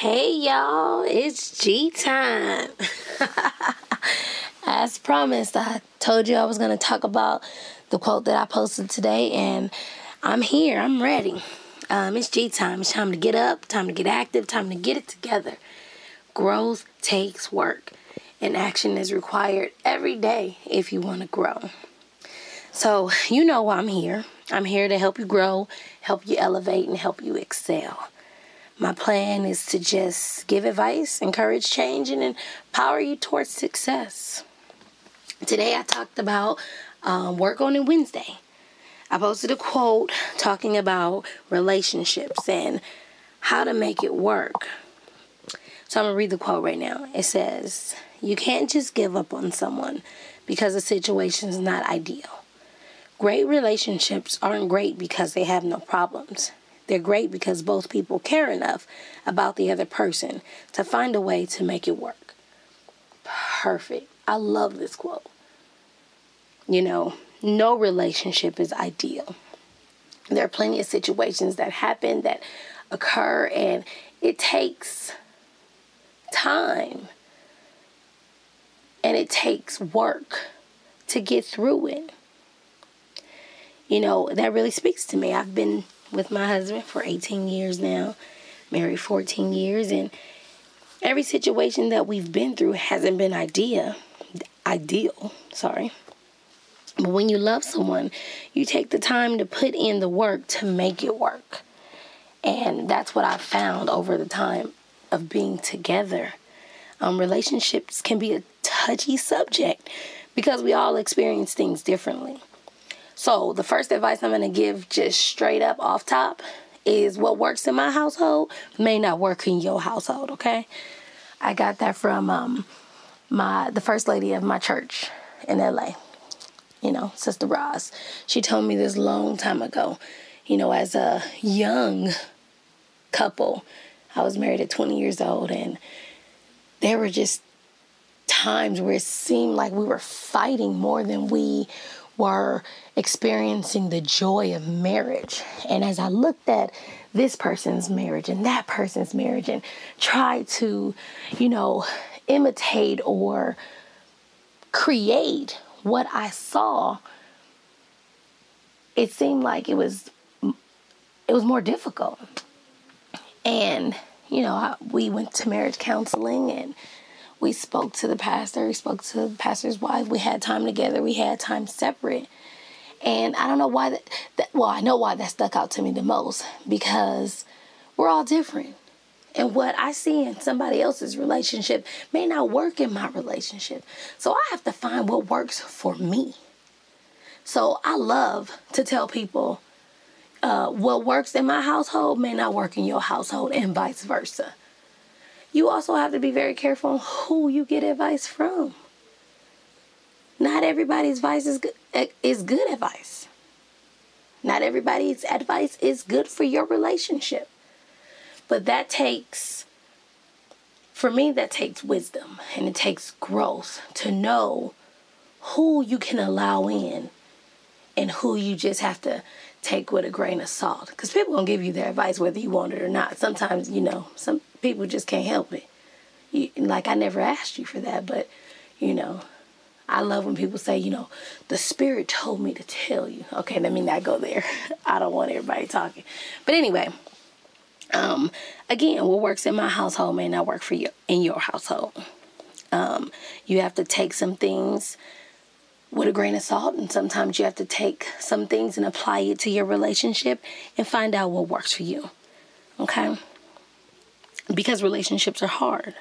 Hey y'all, it's G time. As promised, I told you I was going to talk about the quote that I posted today, and I'm here. I'm ready. Um, it's G time. It's time to get up, time to get active, time to get it together. Growth takes work, and action is required every day if you want to grow. So, you know why I'm here. I'm here to help you grow, help you elevate, and help you excel. My plan is to just give advice, encourage change, and empower you towards success. Today I talked about um, work on a Wednesday. I posted a quote talking about relationships and how to make it work. So I'm going to read the quote right now. It says, You can't just give up on someone because the situation is not ideal. Great relationships aren't great because they have no problems. They're great because both people care enough about the other person to find a way to make it work. Perfect. I love this quote. You know, no relationship is ideal. There are plenty of situations that happen that occur, and it takes time and it takes work to get through it. You know, that really speaks to me. I've been with my husband for 18 years now, married 14 years, and every situation that we've been through hasn't been ideal. Ideal, sorry. But when you love someone, you take the time to put in the work to make it work. And that's what I've found over the time of being together. Um, relationships can be a touchy subject because we all experience things differently. So, the first advice I'm going to give just straight up off top is what works in my household may not work in your household, okay? I got that from um, my the first lady of my church in LA. You know, Sister Ross. She told me this long time ago. You know, as a young couple, I was married at 20 years old and there were just times where it seemed like we were fighting more than we were experiencing the joy of marriage. And as I looked at this person's marriage and that person's marriage and tried to, you know, imitate or create what I saw, it seemed like it was it was more difficult. And you know, I, we went to marriage counseling and we spoke to the pastor, we spoke to the pastor's wife. We had time together, we had time separate. And I don't know why that, that well, I know why that stuck out to me the most because we're all different. And what I see in somebody else's relationship may not work in my relationship. So I have to find what works for me. So I love to tell people uh, what works in my household may not work in your household, and vice versa you also have to be very careful on who you get advice from. Not everybody's advice is good, eh, is good advice. Not everybody's advice is good for your relationship. But that takes, for me, that takes wisdom and it takes growth to know who you can allow in and who you just have to take with a grain of salt. Because people gonna give you their advice whether you want it or not. Sometimes, you know, some people just can't help it. You, like I never asked you for that, but you know, I love when people say, you know, the spirit told me to tell you. Okay, let me not go there. I don't want everybody talking. But anyway, um, again, what works in my household may not work for you in your household. Um, you have to take some things with a grain of salt, and sometimes you have to take some things and apply it to your relationship and find out what works for you. Okay? Because relationships are hard.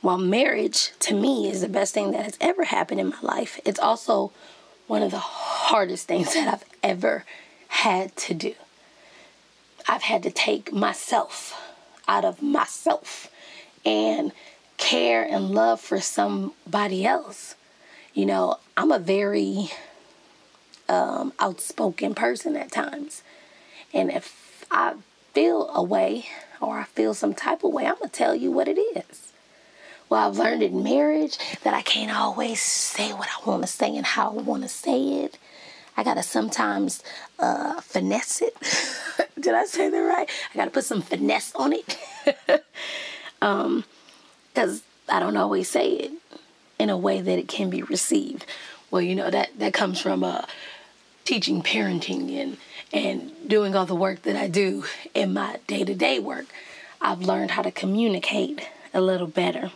While marriage, to me, is the best thing that has ever happened in my life, it's also one of the hardest things that I've ever had to do. I've had to take myself out of myself and care and love for somebody else. You know, I'm a very um, outspoken person at times. And if I feel a way or I feel some type of way, I'm going to tell you what it is. Well, I've learned in marriage that I can't always say what I want to say and how I want to say it. I got to sometimes uh, finesse it. Did I say that right? I got to put some finesse on it. Um, because I don't always say it in a way that it can be received. Well, you know that that comes from uh, teaching parenting and and doing all the work that I do in my day to day work. I've learned how to communicate a little better.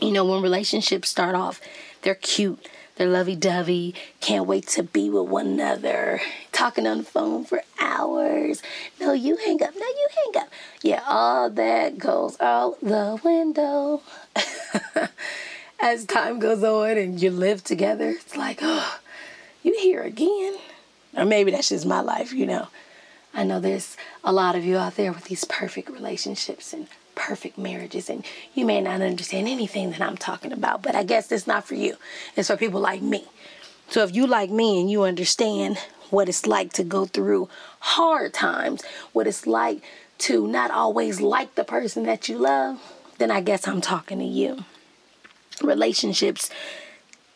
You know, when relationships start off, they're cute, they're lovey dovey, can't wait to be with one another, talking on the phone for hours. No, you hang up, no, you hang up. Yeah, all that goes out the window. As time goes on and you live together, it's like, oh, you here again. Or maybe that's just my life, you know. I know there's a lot of you out there with these perfect relationships and perfect marriages, and you may not understand anything that I'm talking about, but I guess it's not for you. It's for people like me. So if you like me and you understand what it's like to go through hard times, what it's like to not always like the person that you love, then I guess I'm talking to you. Relationships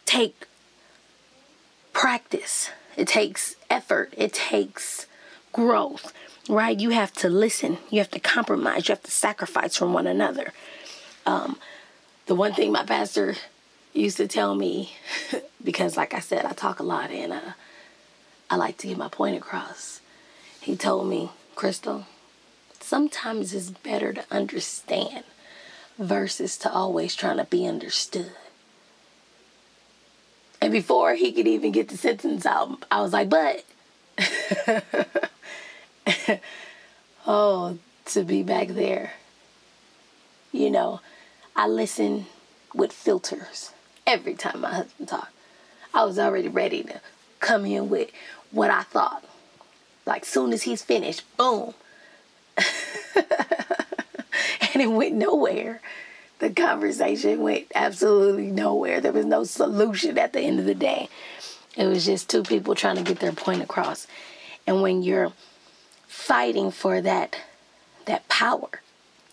take practice, it takes effort, it takes growth, right? You have to listen, you have to compromise, you have to sacrifice from one another. Um, the one thing my pastor used to tell me, because like I said, I talk a lot and uh, I like to get my point across. He told me, Crystal, sometimes it's better to understand versus to always trying to be understood. And before he could even get the sentence out, I was like, but. oh, to be back there. You know, I listen with filters every time my husband talked. I was already ready to come in with what I thought. Like soon as he's finished, boom. and it went nowhere the conversation went absolutely nowhere. There was no solution at the end of the day. It was just two people trying to get their point across. And when you're fighting for that that power,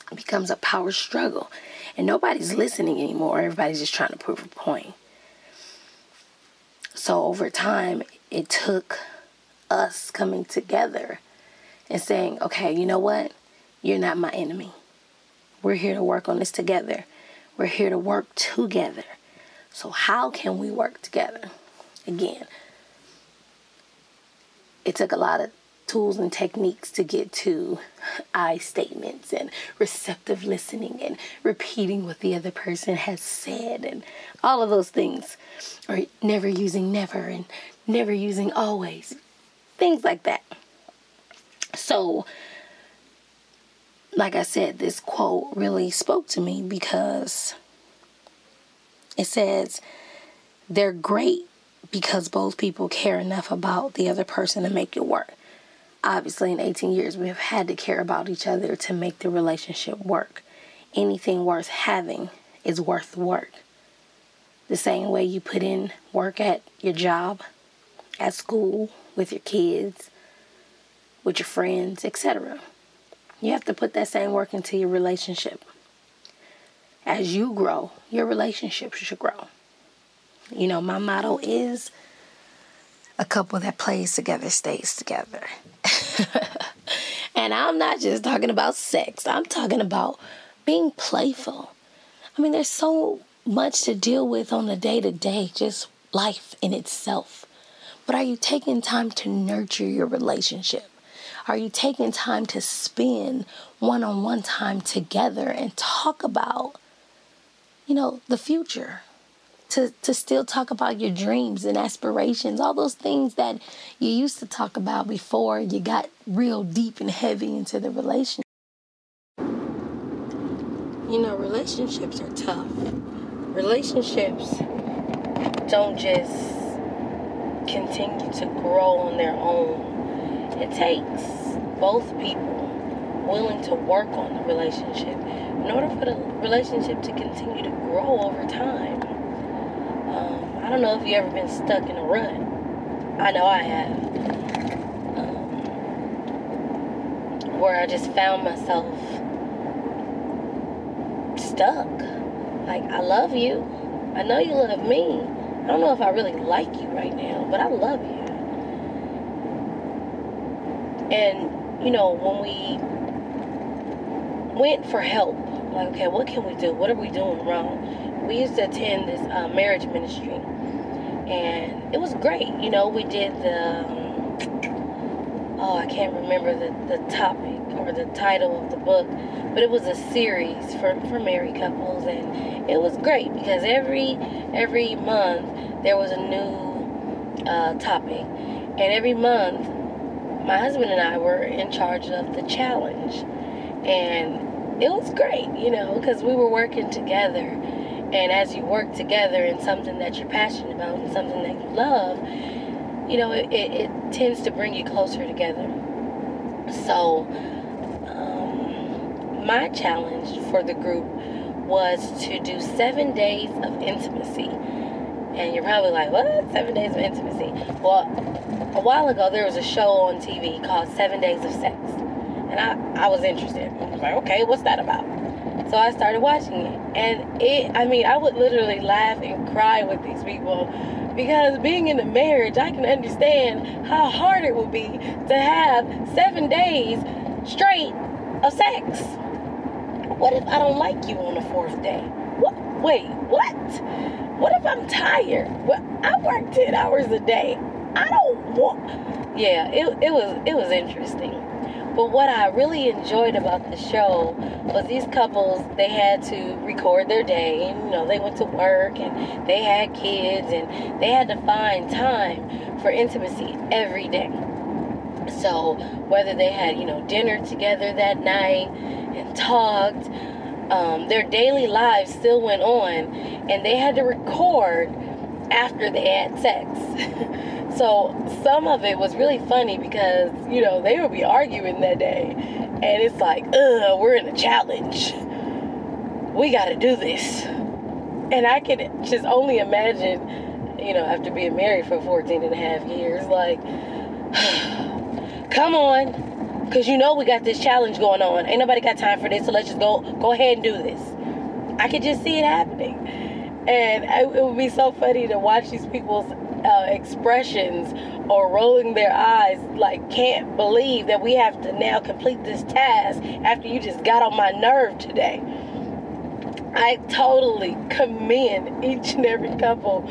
it becomes a power struggle. And nobody's listening anymore. Everybody's just trying to prove a point. So over time, it took us coming together and saying, okay, you know what? You're not my enemy. We're here to work on this together. We're here to work together. So, how can we work together? Again, it took a lot of tools and techniques to get to I statements and receptive listening and repeating what the other person has said and all of those things. Or never using never and never using always. Things like that. So, like I said, this quote really spoke to me because it says, they're great because both people care enough about the other person to make it work. Obviously, in 18 years, we have had to care about each other to make the relationship work. Anything worth having is worth the work. The same way you put in work at your job, at school, with your kids, with your friends, etc. You have to put that same work into your relationship. As you grow, your relationship should grow. You know, my motto is a couple that plays together stays together. and I'm not just talking about sex, I'm talking about being playful. I mean, there's so much to deal with on the day to day, just life in itself. But are you taking time to nurture your relationship? Are you taking time to spend one on one time together and talk about, you know, the future? To, to still talk about your dreams and aspirations, all those things that you used to talk about before you got real deep and heavy into the relationship. You know, relationships are tough. Relationships don't just continue to grow on their own it takes both people willing to work on the relationship in order for the relationship to continue to grow over time. Um, I don't know if you've ever been stuck in a rut. I know I have. Um, where I just found myself stuck. Like, I love you. I know you love me. I don't know if I really like you right now, but I love you. And, you know, when we went for help Like, okay, what can we do? What are we doing wrong? We used to attend this uh, marriage ministry, and it was great. You know, we did the. Um, oh, I can't remember the, the topic or the title of the book, but it was a series for, for married couples, and it was great because every every month there was a new uh, topic, and every month my husband and I were in charge of the challenge, and it was great, you know, because we were working together. And as you work together in something that you're passionate about and something that you love, you know, it, it, it tends to bring you closer together. So, um, my challenge for the group was to do seven days of intimacy. And you're probably like, what? Seven days of intimacy? Well, a while ago, there was a show on TV called Seven Days of Sex. And I, I was interested. I was like, okay, what's that about? So I started watching it. And it, I mean, I would literally laugh and cry with these people because being in a marriage, I can understand how hard it would be to have seven days straight of sex. What if I don't like you on the fourth day? What? Wait, what? What if I'm tired? Well, I work 10 hours a day. I don't Yeah, it, it was it was interesting. But what I really enjoyed about the show was these couples, they had to record their day. And, you know, they went to work and they had kids and they had to find time for intimacy every day. So whether they had, you know, dinner together that night and talked, um, their daily lives still went on and they had to record after they had sex. So some of it was really funny because, you know, they would be arguing that day. And it's like, ugh, we're in a challenge. We got to do this. And I can just only imagine, you know, after being married for 14 and a half years, like, come on. Because you know we got this challenge going on. Ain't nobody got time for this, so let's just go go ahead and do this. I could just see it happening. And it would be so funny to watch these people's uh, expressions or rolling their eyes like can't believe that we have to now complete this task after you just got on my nerve today. I totally commend each and every couple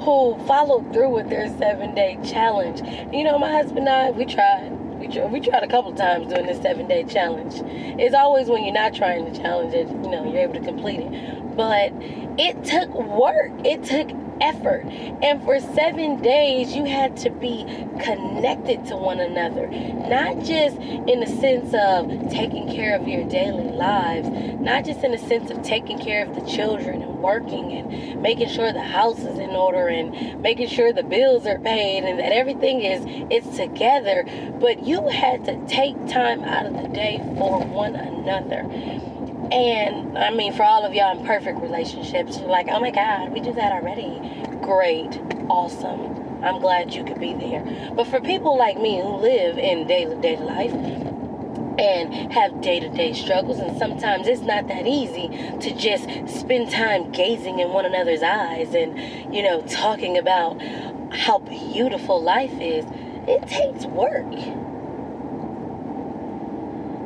who followed through with their seven day challenge. You know my husband and i we tried. We tried, we tried a couple times doing this seven day challenge. It's always when you're not trying to challenge it you know you're able to complete it. But it took work. It took effort. And for seven days, you had to be connected to one another, not just in the sense of taking care of your daily lives, not just in the sense of taking care of the children and working and making sure the house is in order and making sure the bills are paid and that everything is it's together, but you had to take time out of the day for one another. And I mean, for all of y'all in perfect relationships, you're like, oh my God, we do that already. Great, awesome. I'm glad you could be there. But for people like me who live in daily daily life and have day to day struggles, and sometimes it's not that easy to just spend time gazing in one another's eyes and, you know, talking about how beautiful life is, it takes work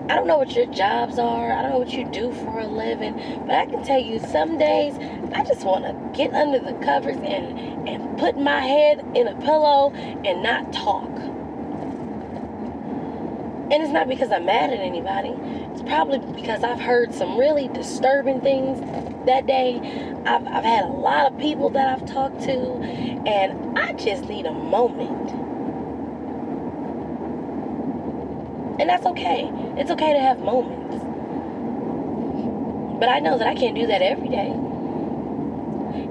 I don't know what your jobs are. I don't know what you do for a living. But I can tell you some days I just want to get under the covers and, and put my head in a pillow and not talk. And it's not because I'm mad at anybody. It's probably because I've heard some really disturbing things that day. I've, I've had a lot of people that I've talked to, and I just need a moment And that's okay. It's okay to have moments. But I know that I can't do that every day.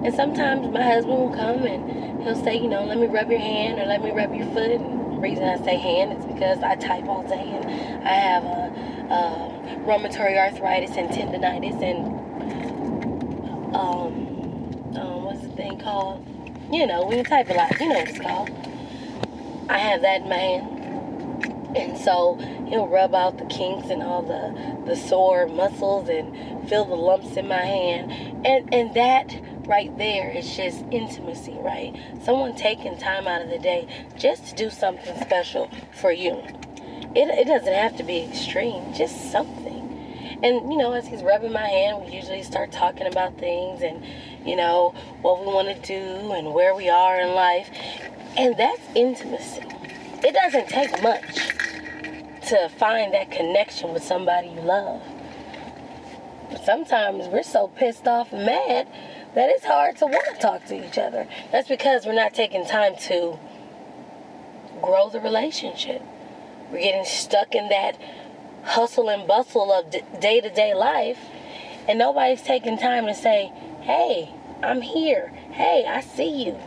And sometimes my husband will come and he'll say, you know, let me rub your hand or let me rub your foot. And the reason I say hand is because I type all day and I have a, a rheumatoid arthritis and tendonitis and um, um, what's the thing called? You know, when you type a lot, you know what it's called. I have that in my hand. And so he'll rub out the kinks and all the, the sore muscles and feel the lumps in my hand. And and that right there is just intimacy, right? Someone taking time out of the day just to do something special for you. It, it doesn't have to be extreme, just something. And, you know, as he's rubbing my hand, we usually start talking about things and, you know, what we want to do and where we are in life. And that's intimacy. It doesn't take much to find that connection with somebody you love. But sometimes we're so pissed off and mad that it's hard to want to talk to each other. That's because we're not taking time to grow the relationship. We're getting stuck in that hustle and bustle of day to day life, and nobody's taking time to say, hey, I'm here. Hey, I see you.